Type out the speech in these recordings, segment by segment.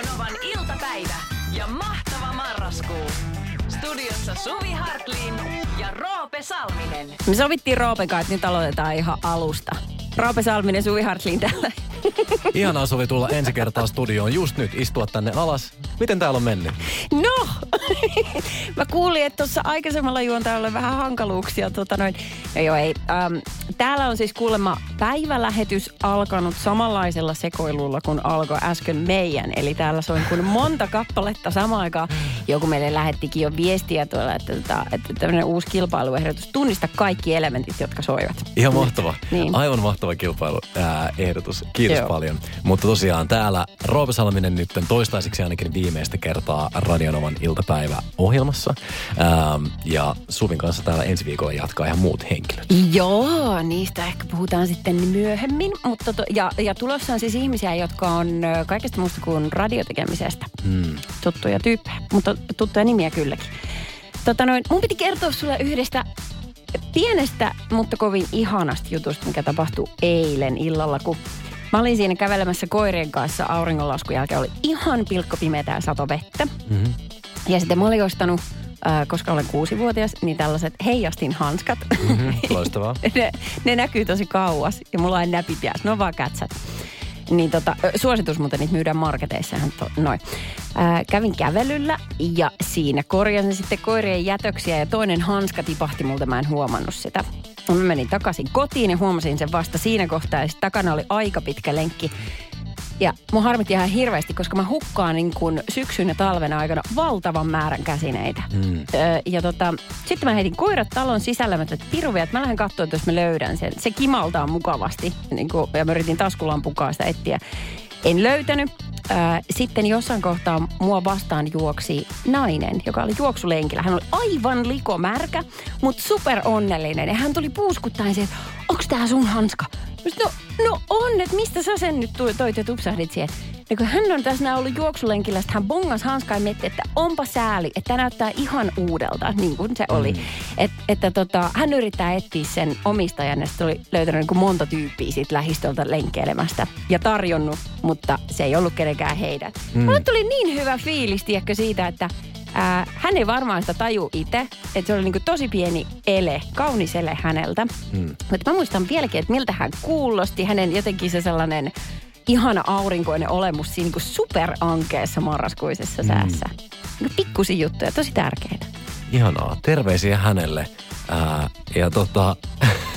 Radionovan iltapäivä ja mahtava marraskuu. Studiossa Suvi Hartlin ja Roope Salminen. Me sovittiin Roopen kanssa, että nyt aloitetaan ihan alusta. Roope Salminen, Suvi Hartlin täällä. Ihanaa Suvi tulla ensi kertaa studioon just nyt, istua tänne alas. Miten täällä on mennyt? No, mä kuulin, että tuossa aikaisemmalla juontajalla oli vähän hankaluuksia. Tota noin. No joo, ei. Ähm, täällä on siis kuulemma päivälähetys alkanut samanlaisella sekoilulla kuin alkoi äsken meidän. Eli täällä soi kuin monta kappaletta samaan aikaan. Joku meille lähettikin jo viestiä tuolla, että, että, että tämmöinen uusi kilpailuehdotus. Tunnista kaikki elementit, jotka soivat. Ihan mahtava. Niin. Aivan mahtava kilpailuehdotus. Kiitos Joo. paljon. Mutta tosiaan täällä Roope Salminen nyt toistaiseksi ainakin viimeistä kertaa Radionovan iltapäiväohjelmassa. Ähm, ja Suvin kanssa täällä ensi viikolla jatkaa ihan muut henkilöt. Joo, niistä ehkä puhutaan sitten myöhemmin. Mutta to, ja, ja tulossa on siis ihmisiä, jotka on kaikesta muusta kuin radiotekemisestä. Hmm. Tuttuja tyyppejä, mutta tuttuja nimiä kylläkin. Tota noin, mun piti kertoa sulle yhdestä pienestä, mutta kovin ihanasta jutusta, mikä tapahtui eilen illalla, kun Mä olin siinä kävelemässä koirien kanssa auringonlaskun jälkeen. Oli ihan pilkkopimeää ja sato vettä. Mm-hmm. Ja sitten mä olin ostanut, äh, koska olen kuusivuotias, niin tällaiset heijastin hanskat. Mm-hmm. Loistavaa. ne, ne näkyy tosi kauas ja mulla on näpit jäässä. Ne on vaan kätsät. Niin tota, suositus muuten, niitä myydään marketeissa to, noin. Ää, kävin kävelyllä ja siinä korjasin sitten koirien jätöksiä ja toinen hanska tipahti multa, mä en huomannut sitä. Mä menin takaisin kotiin ja huomasin sen vasta siinä kohtaa ja takana oli aika pitkä lenkki. Ja mun harmitti ihan hirveästi, koska mä hukkaan niin kuin syksyn ja talven aikana valtavan määrän käsineitä. Mm. Öö, ja tota, sitten mä heitin koirat talon sisällä, mä että piruvia, että mä lähden katsoa, että jos mä löydän sen. Se kimaltaa mukavasti, niin kuin, ja mä yritin taskulampukaa sitä etsiä. En löytänyt. Öö, sitten jossain kohtaa mua vastaan juoksi nainen, joka oli juoksulenkillä. Hän oli aivan likomärkä, mutta super onnellinen. Ja hän tuli puuskuttaen siihen, että onks tää sun hanska? No, no on, että mistä sä sen nyt toit ja tupsahdit siihen? Ja kun hän on tässä ollut juoksulenkillä, hän bongas hanskaa ja mietti, että onpa sääli, että tämä näyttää ihan uudelta, niin kuin se oli. Mm. Et, että tota, hän yrittää etsiä sen omistajan ja sitten oli löytänyt niin kuin monta tyyppiä siitä lähistöltä lenkkeilemästä ja tarjonnut, mutta se ei ollut kenenkään heidän. Mm. Mulle tuli niin hyvä fiilis, tiedätkö, siitä, että ää, hän ei varmaan sitä taju itse, että se oli niin kuin tosi pieni ele, kaunis ele häneltä. Mm. Mutta mä muistan vieläkin, että miltä hän kuulosti, hänen jotenkin se sellainen ihana aurinkoinen olemus siinä niin superankeessa marraskuisessa säässä. Mm. Pikkusi juttuja, tosi tärkeitä. Ihanaa. Terveisiä hänelle. Ää, ja tota,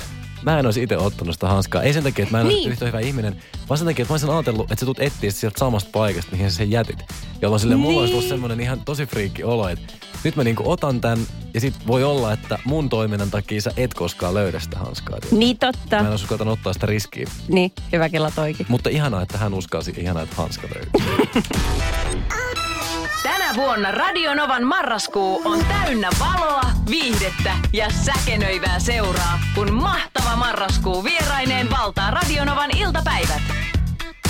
mä en olisi itse ottanut sitä hanskaa. Ei sen takia, että mä en niin. Niin. ole yhtä hyvä ihminen, vaan sen takia, että mä olisin ajatellut, että sä tulet etsiä sieltä samasta paikasta, mihin sä sen jätit. Jolloin sille mulla olisi ollut Niin. semmoinen ihan tosi friikki olo, että nyt mä niinku otan tän ja sit voi olla, että mun toiminnan takia sä et koskaan löydä sitä hanskaa. tiedätkö? Niin totta. Mä en olisi uskaltanut ottaa sitä riskiä. Niin, hyvä kello toikin. Mutta ihanaa, että hän uskalsi. Ihanaa, että hanska löytyy. Vuonna Radionovan marraskuu on täynnä valoa, viihdettä ja säkenöivää seuraa, kun mahtava marraskuu vieraineen valtaa Radionovan iltapäivät.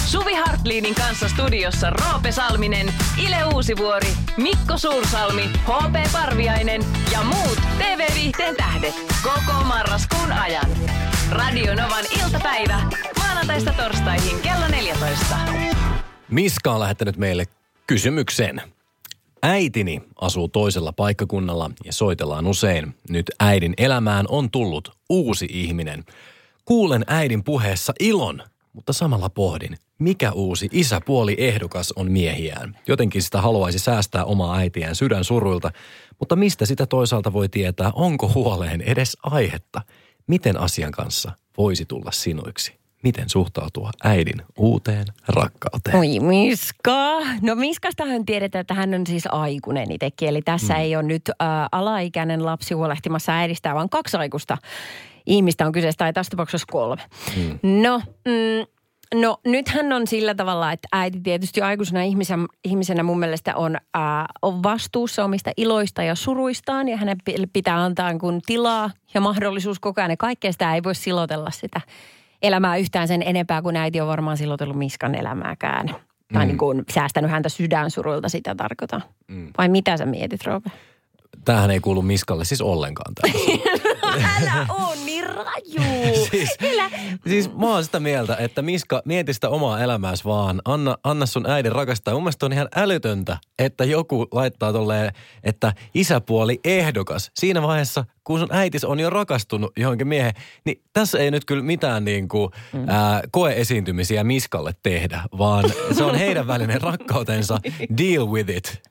Suvi Hartliinin kanssa studiossa Roope Salminen, Ile Uusivuori, Mikko Suursalmi, HP Parviainen ja muut TV-viihteen tähdet koko marraskuun ajan. Radionovan iltapäivä maanantaista torstaihin kello 14. Miska on lähettänyt meille kysymyksen. Äitini asuu toisella paikkakunnalla ja soitellaan usein. Nyt äidin elämään on tullut uusi ihminen. Kuulen äidin puheessa ilon, mutta samalla pohdin, mikä uusi isäpuoli ehdokas on miehiään. Jotenkin sitä haluaisi säästää omaa äitiään sydän suruilta, mutta mistä sitä toisaalta voi tietää, onko huoleen edes aihetta? Miten asian kanssa voisi tulla sinuiksi? Miten suhtautua äidin uuteen rakkauteen? Oi Miska. No Miskastahan tiedetään, että hän on siis aikuinen itsekin. Eli tässä mm. ei ole nyt äh, alaikäinen lapsi huolehtimassa äidistään, vaan kaksi aikuista ihmistä on kyseessä, tai tässä tapauksessa kolme. Mm. No, mm, no nythän on sillä tavalla, että äiti tietysti aikuisena ihmisen, ihmisenä mun mielestä on, äh, on vastuussa omista iloista ja suruistaan. Ja hänen pi- pitää antaa kun tilaa ja mahdollisuus koko ajan. Ja kaikkea sitä ei voi silotella sitä elämää yhtään sen enempää kuin äiti on varmaan silotellut Miskan elämääkään. Tai Mm. niin kuin säästänyt häntä sydänsuruilta, sitä tarkoitan. Mm. Vai mitä sä mietit, Roope? Tämähän ei kuulu Miskalle siis ollenkaan. Älä oo niin raju. siis, Älä. siis mä oon sitä mieltä, että Miska, mieti sitä omaa elämääsi vaan. Anna, anna sun äidin rakastaa. Mun mielestä on ihan älytöntä, että joku laittaa tolleen, että isäpuoli ehdokas. Siinä vaiheessa, kun sun äitis on jo rakastunut johonkin miehen, niin tässä ei nyt kyllä mitään niin kuin, mm. ää, koeesiintymisiä Miskalle tehdä, vaan se on heidän välinen rakkautensa. Deal with it.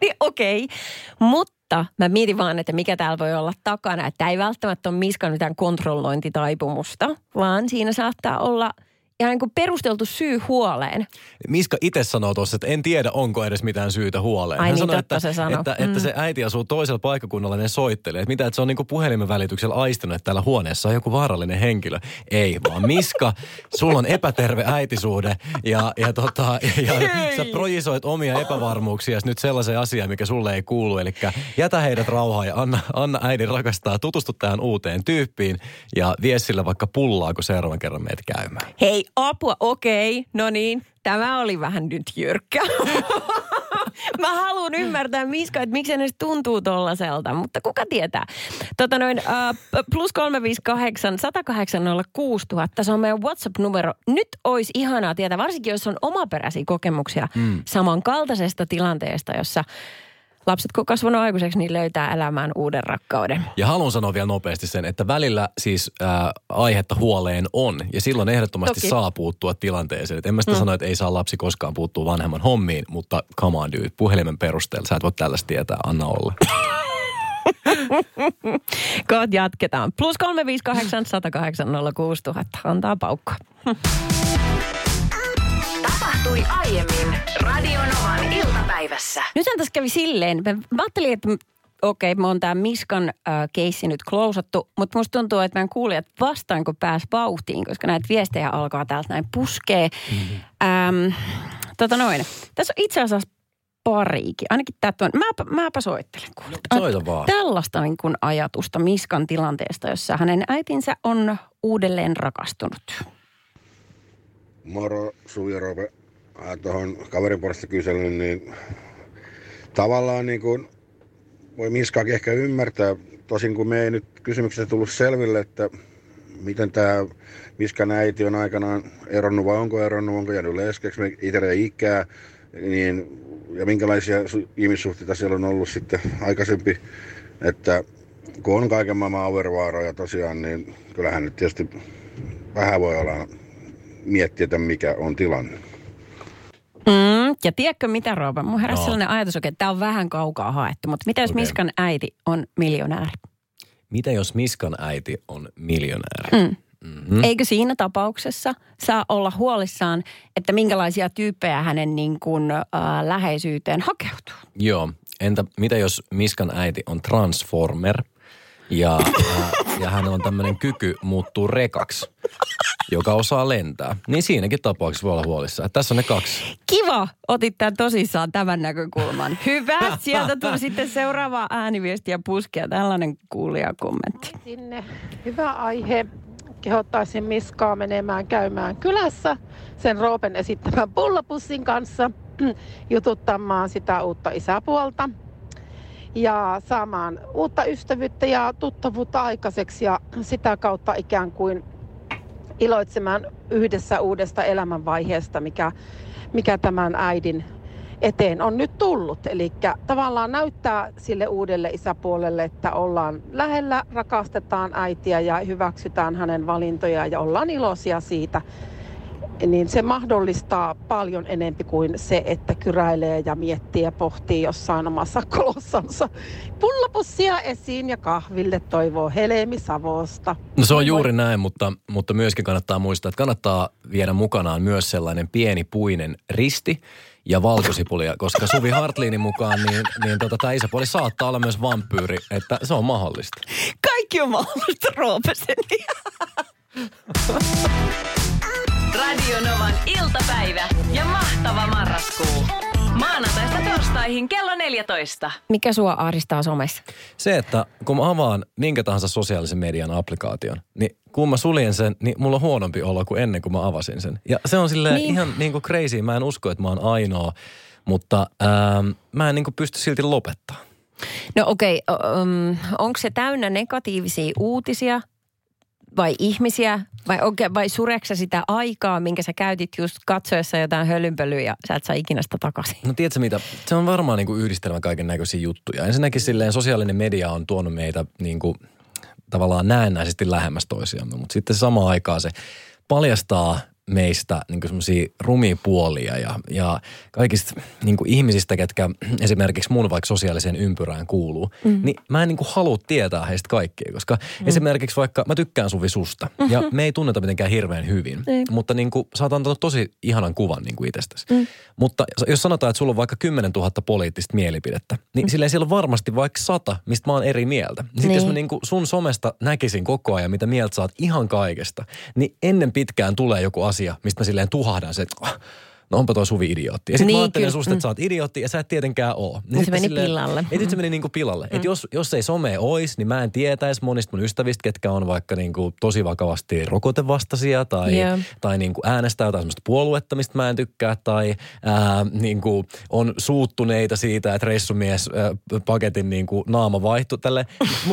niin okei, okay. mutta mä mietin vaan, että mikä täällä voi olla takana. Että ei välttämättä ole Miskan mitään kontrollointitaipumusta, vaan siinä saattaa olla – ihan niin kuin perusteltu syy huoleen. Miska itse sanoo tuossa, että en tiedä, onko edes mitään syytä huoleen. Ai Hän niin, sanoi, totta että, se sanoi. että, Mm. että se äiti asuu toisella paikkakunnalla ja ne soittelee. Että mitä, että se on niin kuin puhelimen välityksellä aistinut, että täällä huoneessa on joku vaarallinen henkilö. Ei, vaan Miska, sulla on epäterve äitisuhde ja, ja, tota, ja sä projisoit omia epävarmuuksia nyt sellaiseen asiaan, mikä sulle ei kuulu. Eli jätä heidät rauhaan ja anna, anna äidin rakastaa. Tutustu tähän uuteen tyyppiin ja vie sille vaikka pullaa, kun seuraavan kerran meet käymään. Hei, apua, okei, no niin, tämä oli vähän nyt jyrkkä. Mä haluan ymmärtää, Miska, että miksi ne tuntuu tollaselta, mutta kuka tietää. Tota noin, uh, plus 358 108 6000, se on meidän WhatsApp-numero. Nyt olisi ihanaa tietää, varsinkin jos on omaperäisiä kokemuksia mm. samankaltaisesta tilanteesta, jossa lapset kun kasvanut aikuiseksi, niin löytää elämään uuden rakkauden. Ja haluan sanoa vielä nopeasti sen, että välillä siis äh, aihetta huoleen on. Ja silloin ehdottomasti Toki. saa puuttua tilanteeseen. Et en mä sitä mm. sano, että ei saa lapsi koskaan puuttua vanhemman hommiin, mutta come on dude, puhelimen perusteella. Sä et voi tällaista tietää, anna olla. Koot jatketaan. Plus 358 108 6000. Antaa paukka. Tapahtui aiemmin Radionovan iltapäivässä. Nythän tässä kävi silleen, mä, mä ajattelin, että okei, me on tämä Miskan äh, keissi nyt klousattu, mutta musta tuntuu, että meidän kuulijat vastaanko pääs vauhtiin, koska näitä viestejä alkaa täältä näin puskee. Mm-hmm. Ähm, tota noin. Tässä on itse asiassa pariikin, ainakin tämä on. Mäpä, mäpä soittelen. kuule. soita vaan. Tällaista niin kuin ajatusta Miskan tilanteesta, jossa hänen äitinsä on uudelleen rakastunut. Moro, Suvi Roope. Tuohon kaverin puolesta kyselyn, niin tavallaan niin kuin voi Miskaakin ehkä ymmärtää, tosin kun me ei nyt kysymyksessä tullut selville, että miten tämä Miskan äiti on aikanaan eronnut vai onko eronnut, onko jäänyt leskeksi, me ei ikää, niin, ja minkälaisia su- ihmissuhteita siellä on ollut sitten aikaisempi, että kun on kaiken maailman auervaaroja tosiaan, niin kyllähän nyt tietysti vähän voi olla miettiä, että mikä on tilanne. Mm, ja tiedätkö mitä, Roopa? Mun heräsi No. sellainen ajatus, että tämä on vähän kaukaa haettu, mutta mitä jos Okei. Miskan äiti on miljonääri? Mitä jos Miskan äiti on miljonääri? Mm. Mm. Eikö siinä tapauksessa saa olla huolissaan, että minkälaisia tyyppejä hänen niin kuin, äh, läheisyyteen hakeutuu? Joo. Entä mitä jos Miskan äiti on transformer ja, ja, ja hän on tämmöinen kyky muuttuu rekaksi, joka osaa lentää? Niin siinäkin tapauksessa voi olla huolissaan. Että Tässä on ne kaksi. Kiva, otit tämän tosissaan tämän näkökulman. Hyvä, sieltä tuli sitten seuraava ääniviesti ja puskia. Tällainen kuulijakommentti. sinne. Hyvä aihe. Kehottaisin Miskaa menemään käymään kylässä sen Roopen esittämän pullapussin kanssa jututtamaan sitä uutta isäpuolta ja saamaan uutta ystävyyttä ja tuttavuutta aikaiseksi ja sitä kautta ikään kuin iloitsemaan yhdessä uudesta elämänvaiheesta, mikä, mikä tämän äidin eteen on nyt tullut. Eli tavallaan näyttää sille uudelle isäpuolelle, että ollaan lähellä, rakastetaan äitiä ja hyväksytään hänen valintojaan ja ollaan iloisia siitä. Niin se mahdollistaa paljon enempi kuin se, että kyräilee ja miettii ja pohtii jossain omassa kolossansa. Pullapussia esiin ja kahville toivoo Helemi Savosta. No se on juuri näin, mutta, mutta myöskin kannattaa muistaa, että kannattaa viedä mukanaan myös sellainen pieni puinen risti ja valkosipulia, koska Suvi Hartliinin mukaan niin, niin tota, tämä isäpuoli saattaa olla myös vampyyri, että se on mahdollista. Kaikki on mahdollista, Roopeseni. Radionovan iltapäivä ja mahtava marraskuu. Maanantaista torstaihin kello 14. Mikä sua ahdistaa somessa? Se, että kun mä avaan minkä tahansa sosiaalisen median applikaation, niin kun mä suljen sen, niin mulla on huonompi olo kuin ennen kuin mä avasin sen. Ja se on silleen Niin. niin. ihan niin kuin crazy. Mä en usko, että mä oon ainoa, mutta ähm, mä en niin kuin pysty silti lopettaa. No okei, okay, um, onko se täynnä negatiivisia uutisia vai ihmisiä? Vai, okay, vai sureksa sitä aikaa, minkä sä käytit just katsoessa jotain hölynpölyä ja sä et saa ikinä sitä takaisin? No tiedätkö mitä? Se on varmaan niin kuin yhdistelmä kaiken näköisiä juttuja. Ensinnäkin silleen sosiaalinen media on tuonut meitä niin kuin, tavallaan lähemmäs toisiamme, mutta sitten samaan aikaan se paljastaa meistä niin semmoisia rumia puolia ja, ja kaikista niin ihmisistä, ketkä esimerkiksi mun vaikka sosiaaliseen ympyrään kuuluu, mm. niin mä en niin halua tietää heistä kaikkia, koska mm. esimerkiksi vaikka mä tykkään Suvi susta mm-hmm. ja me ei tunneta mitenkään hirveän hyvin, mm. mutta niin kuin, sä oot antanut tosi ihanan kuvan niin itsestäsi. Mm. Mutta jos sanotaan, että sulla on vaikka 10 000 poliittista mielipidettä, niin mm. silleen siellä on varmasti vaikka sata, mistä mä oon eri mieltä. Sitten niin. jos mä niin kuin sun somesta näkisin koko ajan, mitä mieltä saat ihan kaikesta, niin ennen pitkään tulee joku asia, mistä mä silleen tuhahdan se, että oh, no onpa toi Suvi idiootti. Ja sitten niin, mä ajattelen susta, että mm. sä oot idiootti ja sä et tietenkään oo. Niin se meni silleen, pilalle. Ei, se meni niinku pilalle. Mm. Et jos, jos ei some ois, niin mä en tietäisi monista mun ystävistä, ketkä on vaikka niinku tosi vakavasti rokotevastaisia tai, yeah. tai niinku äänestää jotain sellaista puoluetta, mistä mä en tykkää tai ää, niinku on suuttuneita siitä, että reissumies ää, paketin niinku naama vaihtui tälle.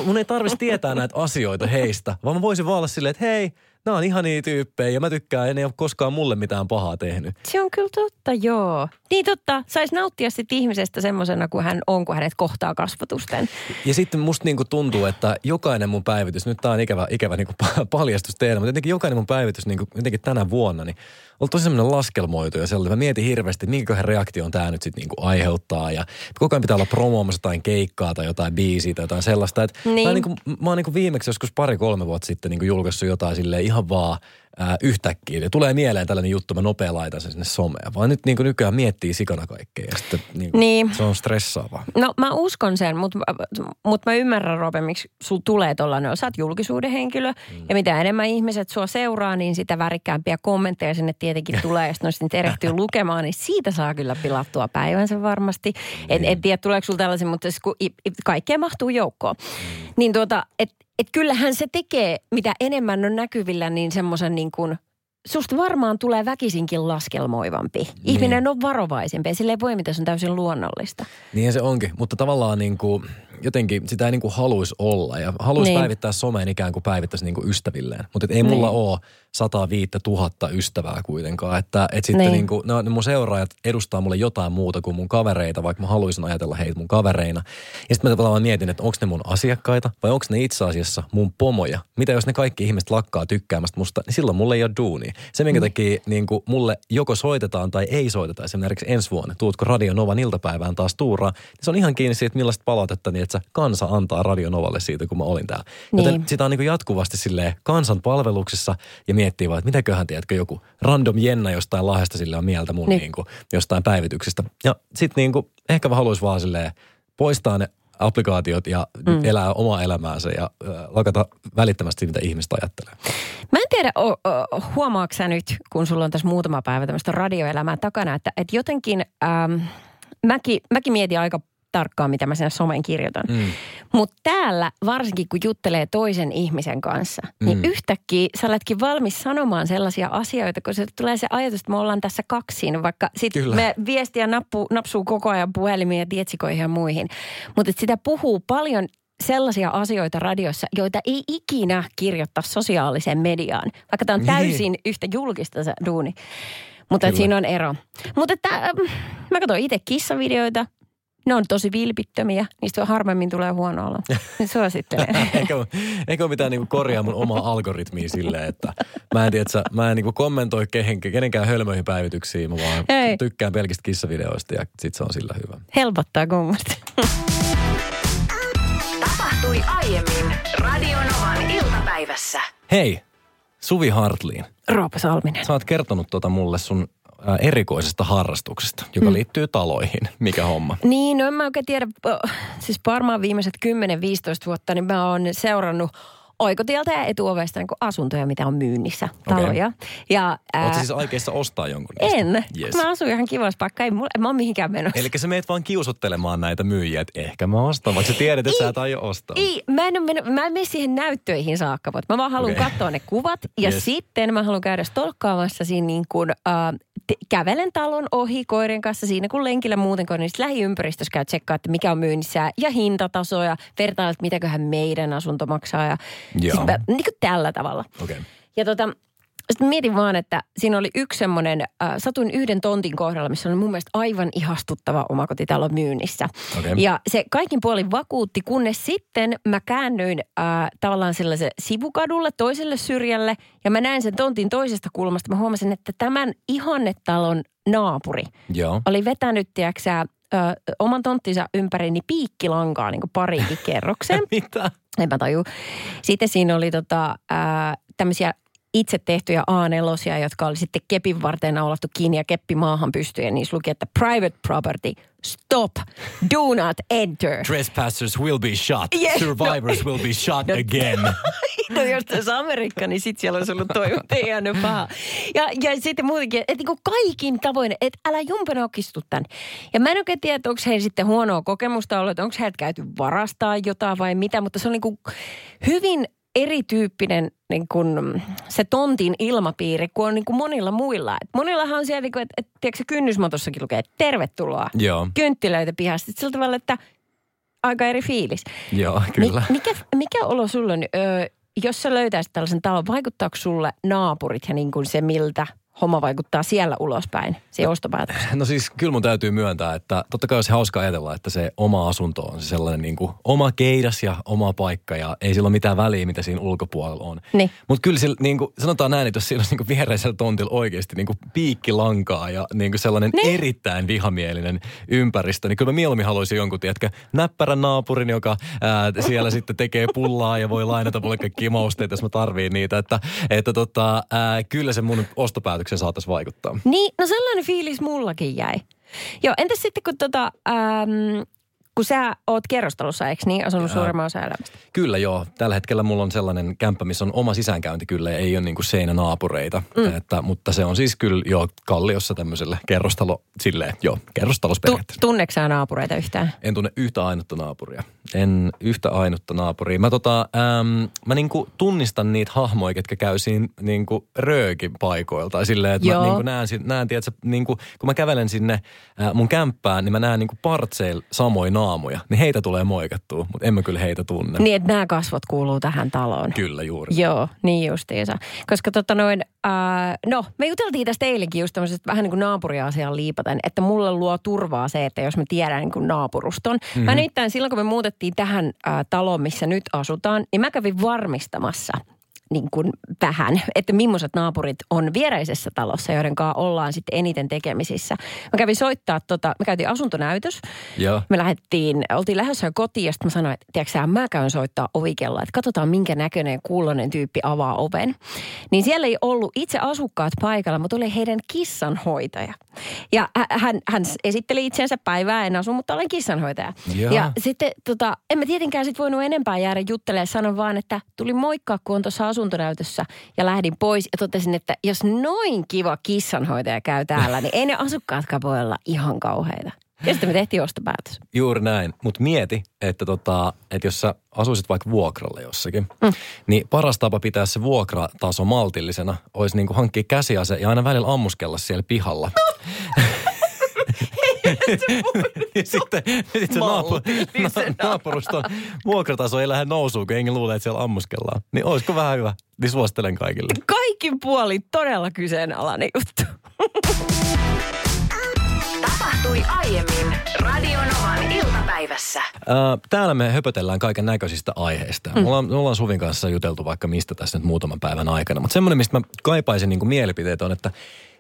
Mun ei tarvitsisi tietää näitä asioita heistä, vaan mä voisin vaan olla silleen, että hei, nämä on ihania tyyppejä ja mä tykkään, en ole koskaan mulle mitään pahaa tehnyt. Se on kyllä totta, joo. Niin totta, saisi nauttia sitten ihmisestä semmoisena kuin hän on, kun hänet kohtaa kasvatusten. Ja sitten musta niinku tuntuu, että jokainen mun päivitys, nyt tää on ikävä, ikävä niinku paljastus teille, mutta jotenkin jokainen mun päivitys niinku, jotenkin tänä vuonna, niin on tosi semmoinen laskelmoitu ja sellainen. Mä mietin hirveästi, että minkäköhän reaktion tämä nyt sitten niinku aiheuttaa. Ja koko ajan pitää olla promoomassa jotain keikkaa tai jotain biisiä tai jotain sellaista. Et niin. Mä, niinku, mä oon niinku viimeksi joskus pari-kolme vuotta sitten niinku julkaissut jotain silleen ihan vaan ää, yhtäkkiä. Ja tulee mieleen tällainen juttu, mä nopea laitan sen sinne someen. Vaan nyt niin kuin nykyään miettii sikana kaikkea ja sitten niin kuin, niin. se on stressaavaa. No mä uskon sen, mutta, mutta mä ymmärrän Robe, miksi sul tulee tollainen. Sä oot julkisuuden henkilö mm. ja mitä enemmän ihmiset sua seuraa, niin sitä värikkäämpiä kommentteja sinne tietenkin tulee. Ja sitten sitten erehtyy lukemaan, niin siitä saa kyllä pilattua päivänsä varmasti. En, en tiedä, tuleeko sulla tällaisen, mutta siis kun kaikkea mahtuu joukkoon. Mm. Niin tuota, että että kyllähän se tekee, mitä enemmän on näkyvillä, niin semmoisen niin kuin, susta varmaan tulee väkisinkin laskelmoivampi. Niin. Ihminen on varovaisempi ja sille ei voi mitä se on täysin luonnollista. Niin se onkin, mutta tavallaan niin kuin, jotenkin sitä ei niin kuin haluaisi olla ja haluaisi niin. päivittää someen ikään kuin päivittäisi niin kuin ystävilleen. Mutta ei mulla niin. ole 105 000 ystävää kuitenkaan. Että et sitten niin. niin kuin, ne, mun seuraajat edustaa mulle jotain muuta kuin mun kavereita, vaikka mä haluaisin ajatella heitä mun kavereina. Ja sitten mä tavallaan mietin, että onko ne mun asiakkaita vai onko ne itse asiassa mun pomoja. Mitä jos ne kaikki ihmiset lakkaa tykkäämästä musta, niin silloin mulle ei ole duuni. Se, minkä mm. takia niin kuin mulle joko soitetaan tai ei soiteta esimerkiksi ensi vuonna. Tuutko Radio Novan iltapäivään taas tuuraa, niin se on ihan kiinni siitä, millaista palautetta niin, että kansa antaa Radio Novalle siitä, kun mä olin täällä. Niin. Joten sitä on niin kuin jatkuvasti silleen kansan palveluksessa ja miettii vaan, että mitäköhän tiedätkö joku random Jenna jostain lahjasta sille on mieltä mun niin. Niin kuin, jostain päivityksestä. Ja sitten niin kuin, ehkä mä haluaisin vaan silleen poistaa ne applikaatiot ja mm. elää omaa elämäänsä ja äh, lakata välittämästi, mitä ihmistä ajattelee. Mä en tiedä, o, o, huomaatko sä nyt, kun sulla on tässä muutama päivä tämmöistä radioelämää takana, että, että jotenkin ähm, mäkin, mäkin mietin aika tarkkaan, mitä mä sen somen kirjoitan. Mm. Mutta täällä, varsinkin kun juttelee toisen ihmisen kanssa, niin mm. yhtäkkiä sä oletkin valmis sanomaan sellaisia asioita, kun se tulee se ajatus, että me ollaan tässä kaksin, vaikka sitten me viestiä nappu, napsuu koko ajan puhelimiin ja tietsikoihin ja muihin. Mutta sitä puhuu paljon sellaisia asioita radiossa, joita ei ikinä kirjoittaa sosiaaliseen mediaan, vaikka tämä on niin. täysin niin. yhtä julkista se duuni. Mutta siinä on ero. Mutta että, mä katson itse kissavideoita, ne on tosi vilpittömiä, niistä harvemmin tulee huono olo. Suosittelen. eikä, eikä ole mitään niinku korjaa mun omaa algoritmia silleen, että mä en, tiedä, mä en niinku kommentoi kehen, kenenkään hölmöihin päivityksiin, mä vaan Ei. tykkään pelkistä kissavideoista ja sit se on sillä hyvä. Helpottaa kummasti. Tapahtui aiemmin Radionovan iltapäivässä. Hei, Suvi Hartliin. Roopa Salminen. Sä oot kertonut tota mulle sun erikoisesta harrastuksesta, joka mm. liittyy taloihin. Mikä homma? Niin, no en mä oikein tiedä. Siis varmaan viimeiset 10-15 vuotta niin mä oon seurannut oikotieltä ja etuovesta niin asuntoja, mitä on myynnissä, taloja. Okay. Ja, ää, Oletko siis aikeissa ostaa jonkun niistä? En. Yes. Mä asun ihan kivassa paikka. Ei mulla, mä oon mihinkään menossa. Eli sä meet vaan kiusottelemaan näitä myyjiä, että ehkä mä ostan, vaikka sä tiedät, että sä et aio ostaa. Ei, mä en, mene, mä en mene siihen näyttöihin saakka, mutta mä vaan haluan okay. katsoa ne kuvat. Ja yes. sitten mä haluan käydä stolkkaamassa siinä niin kuin, äh, kävelen talon ohi koirien kanssa siinä, kun lenkillä muutenkin, niin sitten lähiympäristössä käy tsekkaa, että mikä on myynnissä ja hintataso ja vertailet, että mitäköhän meidän asunto maksaa. Ja Joo. sit mä, niin kuin tällä tavalla. Okay. Ja tota, sitten mietin vaan, että siinä oli yksi semmoinen, äh, satuin yhden tontin kohdalla, missä oli mun mielestä aivan ihastuttava omakotitalo myynnissä. Okei. Ja se kaikin puolin vakuutti, kunnes sitten mä käännyin äh, tavallaan sellaisen sivukadulle toiselle syrjälle ja mä näin sen tontin toisesta kulmasta. Mä huomasin, että tämän ihannetalon naapuri Joo. oli vetänyt, tiedäksä, ö, oman tonttinsa ympäri niin piikkilankaa niin pariinkin kerrokseen. Mitä? En mä taju. Sitten siinä oli tota, ää, tämmöisiä itse tehtyjä A4, jotka oli sitten kepin varten naulattu kiinni ja keppi maahan pystyyn. Ja niissä luki, että private property, stop, do not enter. Trespassers will be shot. Yeah. Survivors will be shot No, again. No jos tässä Amerikka, niin sitten siellä olisi ollut toi ei jäänyt paha. Ja, ja sitten muutenkin, että niinku kaikin tavoin, että älä jumpena okistu tän. Ja mä en oikein tiedä, onko heillä sitten huonoa kokemusta ollut, että onko heiltä käyty varastaa jotain vai mitä, mutta se on niinku hyvin erityyppinen niin kun, se tontin ilmapiiri kuin on niin kuin monilla muilla. Et monillahan on siellä, niin kuin, että, että tiedätkö, kynnysmatossakin lukee, että tervetuloa. Joo. Kynttilöitä pihasta. Sillä tavalla, että aika eri fiilis. Joo, kyllä. Mi- mikä, mikä olo sulla on, öö, jos sä löytäisit tällaisen talon, vaikuttaako sulle naapurit ja niin kuin se, miltä homma vaikuttaa siellä ulospäin, se ostopäätös? No siis kyllä mun täytyy myöntää, että totta kai olisi hauska ajatella, että se oma asunto on se sellainen niin kuin oma keidas ja oma paikka ja ei sillä ole mitään väliä, mitä siinä ulkopuolella on. Niin. Mutta kyllä sillä, niin kuin, sanotaan näin, että jos siinä olisi niin viereisellä tontilla oikeasti niin kuin piikkilankaa ja niin kuin sellainen Niin. erittäin vihamielinen ympäristö, niin kyllä mä mieluummin haluaisin jonkun, tiedätkö, näppärän naapurin, joka ää, siellä sitten tekee pullaa ja voi lainata mulle kaikkia mausteita, jos mä tarviin niitä. Että, että tota, ää, kyllä se mun ostopäätöksen saataisiin vaikuttaa. Niin, no sellainen fiilis mullakin jäi. Joo, entäs sitten kun tota, äm, kun sä oot kerrostalossa, eikö niin, asunut suuremman osa elämästä? Kyllä joo. Tällä hetkellä mulla on sellainen kämppä, missä on oma sisäänkäynti kyllä ei ole niinku seinänaapureita. Mm. Että, mutta se on siis kyllä jo kalliossa tämmöiselle kerrostalo, silleen joo, kerrostalossa Tu- periaatteessa. tunneeko sä naapureita yhtään? En tunne yhtä ainutta naapuria. En yhtä ainutta naapuria. Mä, tota, äm, mä niinku tunnistan niitä hahmoja, ketkä käy siinä niinku röökin paikoilta. Tai silleen, että Joo. mä niinku näen, näen tiedätkö, niinku, kun mä kävelen sinne ää, mun kämppään, niin mä näen niinku partseilla samoja naamuja. Niin heitä tulee moikattua, mutta en mä kyllä heitä tunne. Niin, että nämä kasvot kuuluu tähän taloon. Kyllä juuri. Joo, niin justiinsa. Koska tota noin, ää, no me juteltiin tästä eilenkin just tämmöisestä vähän niin kuin naapuriasiaan liipaten, että mulle luo turvaa se, että jos mä tiedän niin kuin naapuruston. Mm-hmm. Mä nimittäin silloin, kun me muutettiin tähän ää, taloon, missä nyt asutaan, niin mä kävin varmistamassa niin kuin vähän, että millaiset naapurit on viereisessä talossa, joiden kanssa ollaan sitten eniten tekemisissä. Mä kävin soittaa, tota, me käytiin asuntonäytös, Joo. me lähdettiin, oltiin lähdössä jo kotiin ja sitten mä sanoin, että tiedätkö mä käyn soittaa ovikelloa, että katsotaan minkä näköinen kuulonen tyyppi avaa oven. Niin siellä ei ollut itse asukkaat paikalla, mutta oli heidän kissanhoitaja. Ja hä- hän, hän esitteli itsensä päivää, en asu, mutta olen kissanhoitaja. Joo. Ja sitten tota, en mä tietenkään sit voinut enempää jäädä juttelemaan, sanon vaan, että tuli moikkaa, kun on tuossa asuntonäytössä ja lähdin pois ja totesin, että jos noin kiva kissanhoitaja käy täällä, niin ei ne asukkaatkaan voi olla ihan kauheita. Ja sitten me tehtiin ostopäätös. Juuri näin. Mutta mieti, että, tota, että jos sä asuisit vaikka vuokralla jossakin, mm. niin paras tapa pitää se vuokrataso maltillisena olisi niinku hankkia käsiase ja aina välillä ammuskella siellä pihalla. ja sitten, sitten se naapu, na, naapuruston vuokrataso ei lähde nousuun, kun jengi luulee, että siellä ammuskellaan. Niin olisiko vähän hyvä? Niin suosittelen kaikille. Kaikin puolin todella kyseenalainen juttu. Tapahtui aiemmin Radionovan iltapäivässä. Ää, Täällä me höpötellään kaiken näköisistä aiheista. Mm. Me, ollaan, me ollaan Suvin kanssa juteltu vaikka mistä tässä nyt muutaman päivän aikana. Mutta semmoinen, mistä mä kaipaisin niin mielipiteitä on, että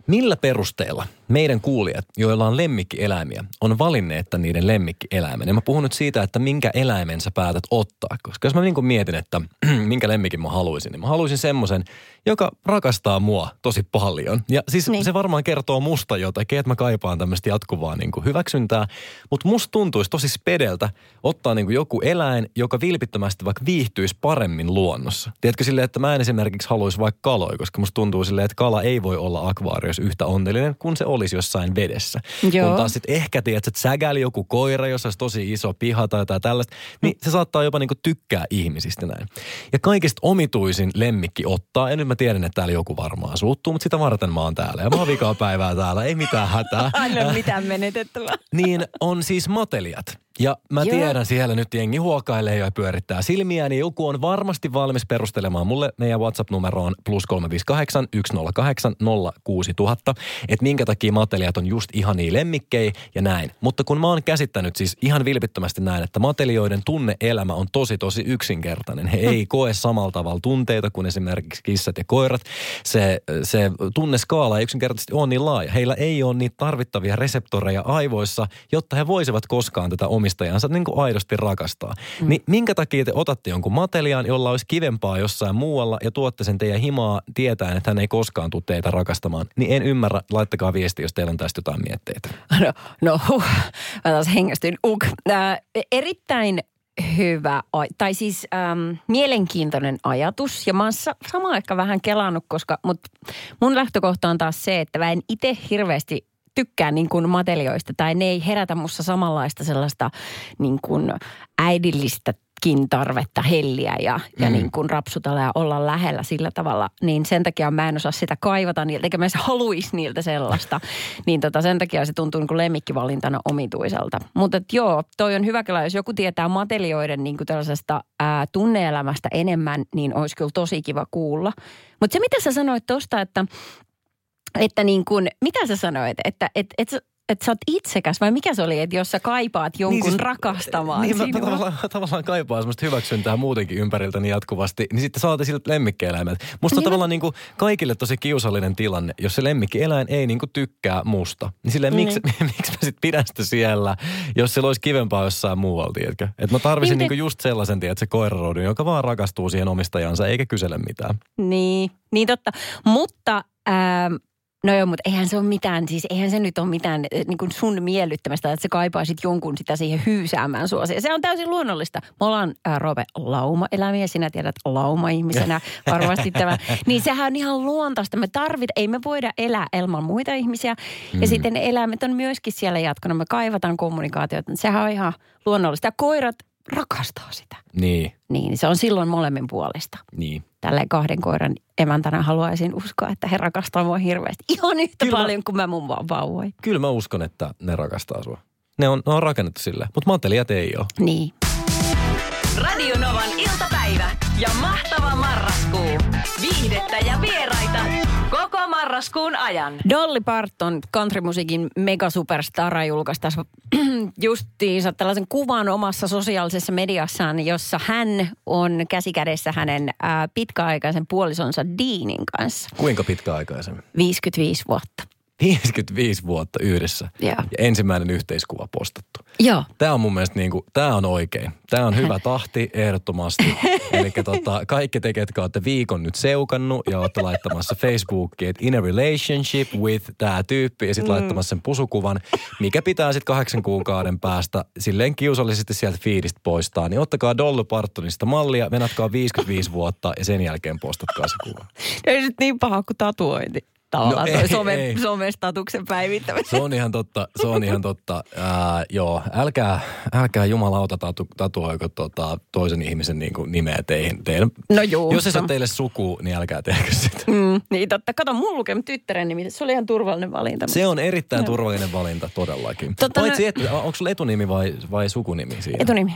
millä perusteella meidän kuulijat, joilla on lemmikkieläimiä, on valinneet tämän niiden lemmikkieläimen. Ja mä puhun nyt siitä, että minkä eläimen sä päätät ottaa. Koska jos mä niin mietin, että minkä lemmikin mä haluaisin, niin mä haluaisin semmoisen, joka rakastaa mua tosi paljon. Ja siis Niin. niin. se varmaan kertoo musta jotakin, että mä kaipaan tämmöistä jatkuvaa niin kuin hyväksyntää. Mutta musta tuntuisi tosi spedeltä ottaa niin kuin joku eläin, joka vilpittömästi vaikka viihtyisi paremmin luonnossa. Tiedätkö silleen, että mä en esimerkiksi haluaisi vaikka kaloja, koska musta tuntuu silleen, että kala ei voi olla akvaariossa olisi yhtä onnellinen kuin se olisi jossain vedessä. Joo. Kun taas sitten ehkä tiedät, että sägäli joku koira, jos olisi tosi iso piha tai jotain tällaista, niin se saattaa jopa niinku tykkää ihmisistä näin. Ja kaikista omituisin lemmikki ottaa, ja nyt mä tiedän, että täällä joku varmaan suuttuu, mutta sitä varten mä oon täällä. Ja mä oon vikaa päivää täällä, ei mitään hätää. Aina mitään menetettävää. Niin on siis matelijat. Ja mä Joo. tiedän siellä nyt jengi huokailee ja pyörittää silmiään, niin joku on varmasti valmis perustelemaan mulle meidän WhatsApp-numeroon plus 358 108 06000, että minkä takia matelijat on just ihania lemmikkejä ja näin. Mutta kun mä oon käsittänyt siis ihan vilpittömästi näin, että matelioiden tunneelämä on tosi tosi yksinkertainen. He ei koe samalla tavalla tunteita kuin esimerkiksi kissat ja koirat. Se, se tunneskaala ei yksinkertaisesti ole niin laaja. Heillä ei ole niitä tarvittavia reseptoreja aivoissa, jotta he voisivat koskaan tätä omistajansa niin kuin aidosti rakastaa. Mm. Niin minkä takia te otatte jonkun mateliaan, jolla olisi kivempaa jossain muualla ja tuotte sen teidän himaa tietäen, että hän ei koskaan tule teitä rakastamaan? Niin en ymmärrä, laittakaa viesti, jos teillä on tästä jotain mietteitä. No, no huh, mä taas hengästyin. Uk. Äh, erittäin hyvä, ai- tai siis ähm, mielenkiintoinen ajatus. Ja mä oon sa- samaan aikaan vähän kelannut, koska mut mun lähtökohta on taas se, että mä en itse hirveästi tykkää niin kuin matelioista tai ne ei herätä mussa samanlaista sellaista niin kuin äidillistäkin tarvetta helliä ja, mm. ja niin kuin rapsutella ja olla lähellä sillä tavalla. Niin sen takia mä en osaa sitä kaivata niiltä, eikä mä edes haluaisi niiltä sellaista. niin tota, sen takia se tuntuu niin kuin lemmikkivalintana omituiselta. Mutta joo, toi on hyvä kyllä, jos joku tietää matelioiden niin kuin tällaisesta ää, tunneelämästä enemmän, niin olisi kyllä tosi kiva kuulla. Mutta se mitä sä sanoit tosta, että että niin kuin, mitä sä sanoit, että et, et, et, et sä oot itsekäs vai mikä se oli, että jos sä kaipaat jonkun niin siis, rakastamaan Niin sinua? tavallaan, tavallaan kaipaan semmoista hyväksyntää muutenkin ympäriltäni jatkuvasti, niin sitten saatte siltä lemmikkieläimet. Musta on Niin tavallaan niin kuin kaikille tosi kiusallinen tilanne, jos se lemmikkieläin ei niin kuin tykkää musta. Niin silleen, miksi, miksi mä sitten pidän sitä siellä, jos se olisi kivempaa jossain muualla, tiedätkö? Että mä tarvisin Niin niin kuin just sellaisen, tiedätkö, se koirarodun, joka vaan rakastuu siihen omistajansa eikä kysele mitään. Niin, niin totta. Mutta, ähm, no joo, mutta eihän se ole mitään, siis eihän se nyt ole mitään eh, niin kuin sun miellyttämästä, että sä kaipaisit jonkun sitä siihen hyysäämään sua. Se on täysin luonnollista. Me ollaan, äh, Roope, lauma-elämiä, sinä tiedät lauma-ihmisenä varmasti tämä. Niin sehän on ihan luontaista. Me tarvit, ei me voida elää ilman muita ihmisiä. Ja sitten ne eläimet on myöskin siellä jatkona. Me kaivataan kommunikaatiota. Sehän on ihan luonnollista. Ja koirat rakastaa sitä. Niin, Niin, se on silloin molemmin puolesta niin. tälle kahden koiran emäntänä haluaisin uskoa, että he rakastaa mua hirveästi. Ihan yhtä Kyllä. paljon kuin mä mun vaan vauvoin. Kyllä mä uskon, että ne rakastaa sua. Ne on, ne on rakennettu sille, mutta mantelijat ei ole. Niin. Radio Novan iltapäivä ja mahtava marraskuu. Viihdettä ja vieraita koko marraskuun ajan. Dolly Parton, countrymusiikin megasuperstara, julkaisi tässä justiinsa tällaisen kuvan omassa sosiaalisessa mediassaan, jossa hän on käsikädessä hänen ää, pitkäaikaisen puolisonsa Deanin kanssa. Kuinka pitkä aikaisemmin? 55 vuotta. 55 vuotta yhdessä. Joo. Ja ensimmäinen yhteiskuva postattu. Joo. Tämä on mun mielestä niin kuin, tämä on oikein. Tämä on hyvä tahti ehdottomasti. Eli tota, kaikki te, ketkä olette viikon nyt seukannut ja olette laittamassa Facebookiin, että in a relationship with tämä tyyppi ja sitten mm. laittamassa sen pusukuvan, mikä pitää sitten kahdeksan kuukauden päästä silleen kiusallisesti sieltä fiidistä poistaa. Niin ottakaa Dolly Partonista mallia, venatkaa 55 vuotta ja sen jälkeen postatkaa se kuva. Ei nyt niin paha kuin tatuointi. Tavallaan No no, toi ei, some, ei. somestatuksen päivittäminen. Se on ihan totta, se on ihan totta. Ää, joo, älkää, älkää jumalauta tatu, tatuoiko tota, toisen ihmisen niin kuin nimeä teihin. Teidän, No juu. Jos se ole teille suku, niin älkää tehkö sitä. Mm, niin totta. Kato, mun lukee tyttären nimi. Se oli ihan turvallinen valinta. Se on erittäin turvallinen valinta todellakin. Tota, Paitsi, no- että onko sulla etunimi vai, vai sukunimi siinä? Etunimi.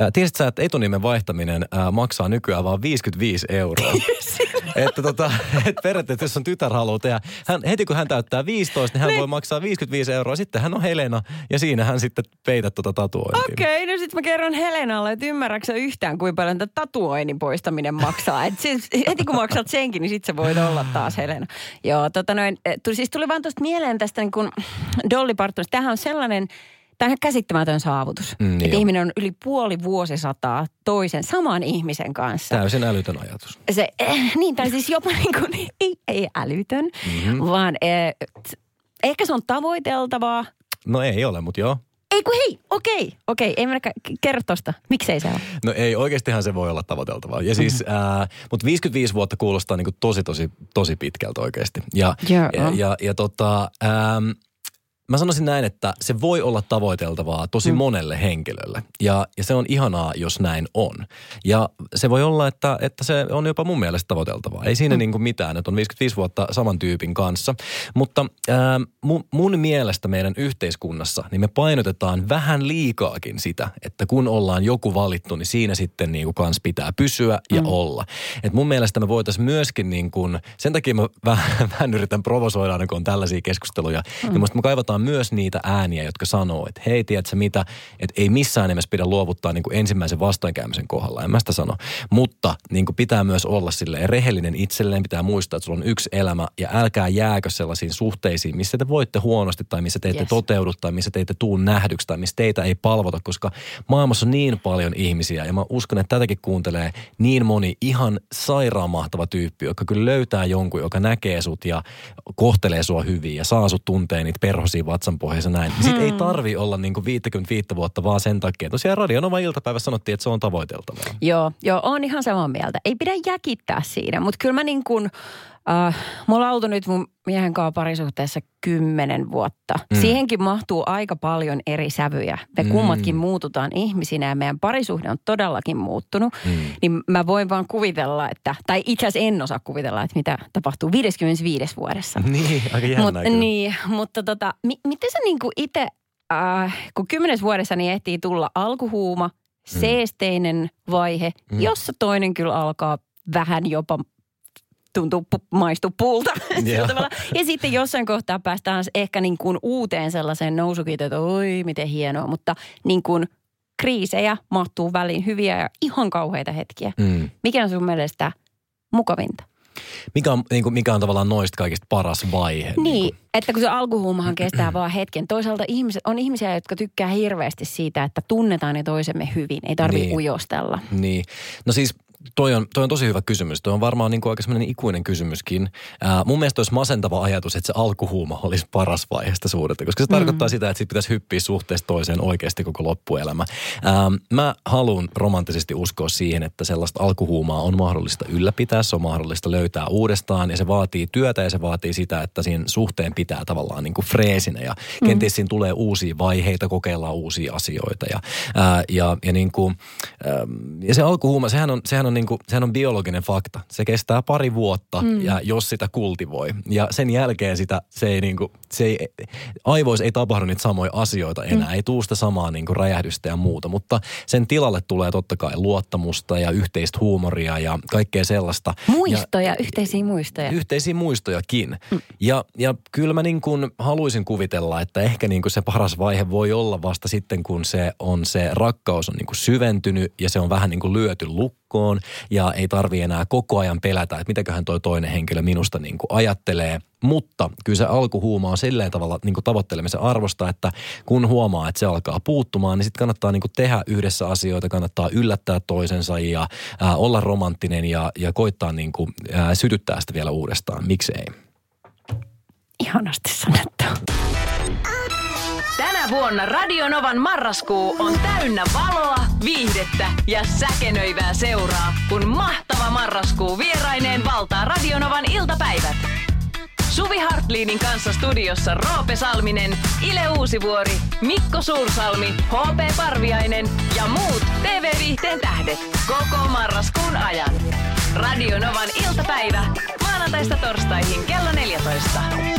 Ää, Tiesitkö sä, että etunimen vaihtaminen ää, maksaa nykyään vain 55 euroa? että tota, et periaatteessa, jos on tytär haluaa tehdä, hän, heti kun hän täyttää 15, niin hän voi maksaa 55 euroa. Sitten hän on Helena ja siinä hän sitten peität tuota tatuointia. Okei, no sitten mä kerron Helenalle, että ymmärrätkö yhtään, kuinka paljon tätä tatuoinnin poistaminen maksaa. Et siis, heti kun maksat senkin, niin sit sä voit olla taas Helena. Joo, tota noin, eh, tuli, siis tuli vaan tuosta mieleen tästä niin kun Dolly Partonista. Tämähän on sellainen, tämä on käsittämätön saavutus. Mm, niin että ihminen on yli puoli vuosisataa toisen saman ihmisen kanssa. Täysin älytön ajatus. Se, eh, niin, tai siis jopa niin kuin, ei, ei älytön, Mhm. mm-hmm. vaan eh, t- ehkä se on tavoiteltavaa. No ei ole, mutta joo. Ei kun hei, okei, okei, ei mennä, kerro tosta. Miksei se ole? No ei, oikeastihan se voi olla tavoiteltavaa. Ja siis, mm. ää, mutta 55 vuotta kuulostaa niin tosi, tosi, tosi pitkältä oikeasti. Ja, Joo. ja, ja, ja tota, ähm, mä sanoisin näin, että se voi olla tavoiteltavaa tosi mm. monelle henkilölle. Ja, ja se on ihanaa, jos näin on. Ja se voi olla, että, että se on jopa mun mielestä tavoiteltavaa. Ei siinä mm. niin kuin mitään, että on 55 vuotta saman tyypin kanssa. Mutta ää, mun, mun mielestä meidän yhteiskunnassa, niin me painotetaan vähän liikaakin sitä, että kun ollaan joku valittu, niin siinä sitten niin kuin kans pitää pysyä ja mm. olla. Et mun mielestä me voitaisiin myöskin niin kuin, sen takia mä vähän, vähän yritän provosoida aina kun on tällaisia keskusteluja, mm. niin musta me kaivataan myös niitä ääniä, jotka sanoo, että hei, tiedätkö mitä, että ei missään nimessä pidä luovuttaa niin kuin ensimmäisen vastoinkäymisen kohdalla, en mä sitä sano. Mutta niin kuin pitää myös olla silleen rehellinen itselleen, pitää muistaa, että sulla on yksi elämä ja älkää jääkö sellaisiin suhteisiin, missä te voitte huonosti tai missä te ette yes. toteudu tai missä te ette tuu nähdyksi tai missä teitä ei palvota, koska maailmassa on niin paljon ihmisiä ja mä uskon, että tätäkin kuuntelee niin moni ihan sairaan mahtava tyyppi, joka kyllä löytää jonkun, joka näkee sut ja kohtelee sua hyvin ja saa sut tunteen niitä perhosia vatsanpohjassa näin. Hmm. Sitten ei tarvi olla niin kuin 55 vuotta vaan sen takia. Tosiaan Radionova iltapäivässä sanottiin, että se on tavoiteltavaa. Joo, joo, on ihan samaa mieltä. Ei pidä jäkittää siinä, mutta kyllä mä niin kuin, äh, mulla on oltu nyt mun miehen kanssa parisuhteessa kymmenen vuotta. Mm. Siihenkin mahtuu aika paljon eri sävyjä. Me mm. kummatkin muututaan ihmisinä ja meidän parisuhde on todellakin muuttunut. Mm. Niin mä voin vaan kuvitella, että, tai itse asiassa en osaa kuvitella, että mitä tapahtuu 55 vuodessa. Niin, aika jännä Mut, Niin, mutta tota, mi- miten sä niinku itse, äh, kun kymmenes vuodessa niin ehtii tulla alkuhuuma, mm. seesteinen vaihe, mm. jossa toinen kyllä alkaa vähän jopa tuntuu maistu puulta. Ja sitten jossain kohtaa päästään ehkä niin kuin uuteen sellaiseen nousukiitoon, että oi miten hienoa, mutta niin kuin kriisejä mahtuu väliin, hyviä ja ihan kauheita hetkiä. Mm. Mikä on sun mielestä mukavinta? Mikä on, niin kuin, mikä on tavallaan noista kaikista paras vaihe? Niin, niin kuin? että kun se alkuhuumahan kestää vaan hetken. Toisaalta ihmiset, on ihmisiä, jotka tykkää hirveästi siitä, että tunnetaan ne toisemme hyvin. Ei tarvitse niin. ujostella. Niin. No siis toi on, toi on tosi hyvä kysymys. Toi on varmaan niin kuin aika semmoinen ikuinen kysymyskin. Ää, mun mielestä olisi masentava ajatus, että se alkuhuuma olisi paras vaiheesta suhdetta, koska se mm. tarkoittaa sitä, että sit pitäisi hyppiä suhteesta toiseen oikeasti koko loppuelämä. Ää, mä haluan romanttisesti uskoa siihen, että sellaista alkuhuumaa on mahdollista ylläpitää, se on mahdollista löytää uudestaan ja se vaatii työtä ja se vaatii sitä, että siinä suhteen pitää tavallaan niin kuin freesinä ja mm. kenties siinä tulee uusia vaiheita, kokeillaan uusia asioita ja, ää, ja, ja, niin kuin, ää, ja se alkuhuuma, sehän on, sehän on, niin kuin, sehän on biologinen fakta. Se kestää pari vuotta, mm. ja jos sitä kultivoi. Ja sen jälkeen sitä, se ei, niin kuin, se ei, aivoissa ei tapahdu niitä samoja asioita enää. Mm. Ei tuu sitä samaa niin kuin räjähdystä ja muuta. Mutta sen tilalle tulee totta kai luottamusta ja yhteistä huumoria ja kaikkea sellaista. Muistoja, ja, yhteisiä muistoja. Yhteisiä muistojakin. Mm. Ja, ja kyllä mä niin kuin haluaisin kuvitella, että ehkä niin kuin se paras vaihe voi olla vasta sitten, kun se on se rakkaus on niin kuin syventynyt ja se on vähän niin kuin lyöty lukkoon ja ei tarvi enää koko ajan pelätä, että mitäköhän toi toinen henkilö minusta niin kuin ajattelee. Mutta kyllä se alkuhuuma on silleen tavalla niin kuin tavoittelemisen arvosta, että kun huomaa, että se alkaa puuttumaan, niin sitten kannattaa niin kuin tehdä yhdessä asioita, kannattaa yllättää toisensa ja ää, olla romanttinen ja, ja koittaa niin kuin, ää, sytyttää sitä vielä uudestaan. Miksei? Ihanasti sanottu. Tänä vuonna Radionovan marraskuu on täynnä valoa, viihdettä ja säkenöivää seuraa, kun mahtava marraskuu vieraineen valtaa Radionovan iltapäivät. Suvi Hartliinin kanssa studiossa Roope Salminen, Ile Uusivuori, Mikko Suursalmi, HP Parviainen ja muut TV-viihteen tähdet koko marraskuun ajan. Radio Novan iltapäivä maanantaista torstaihin kello 14.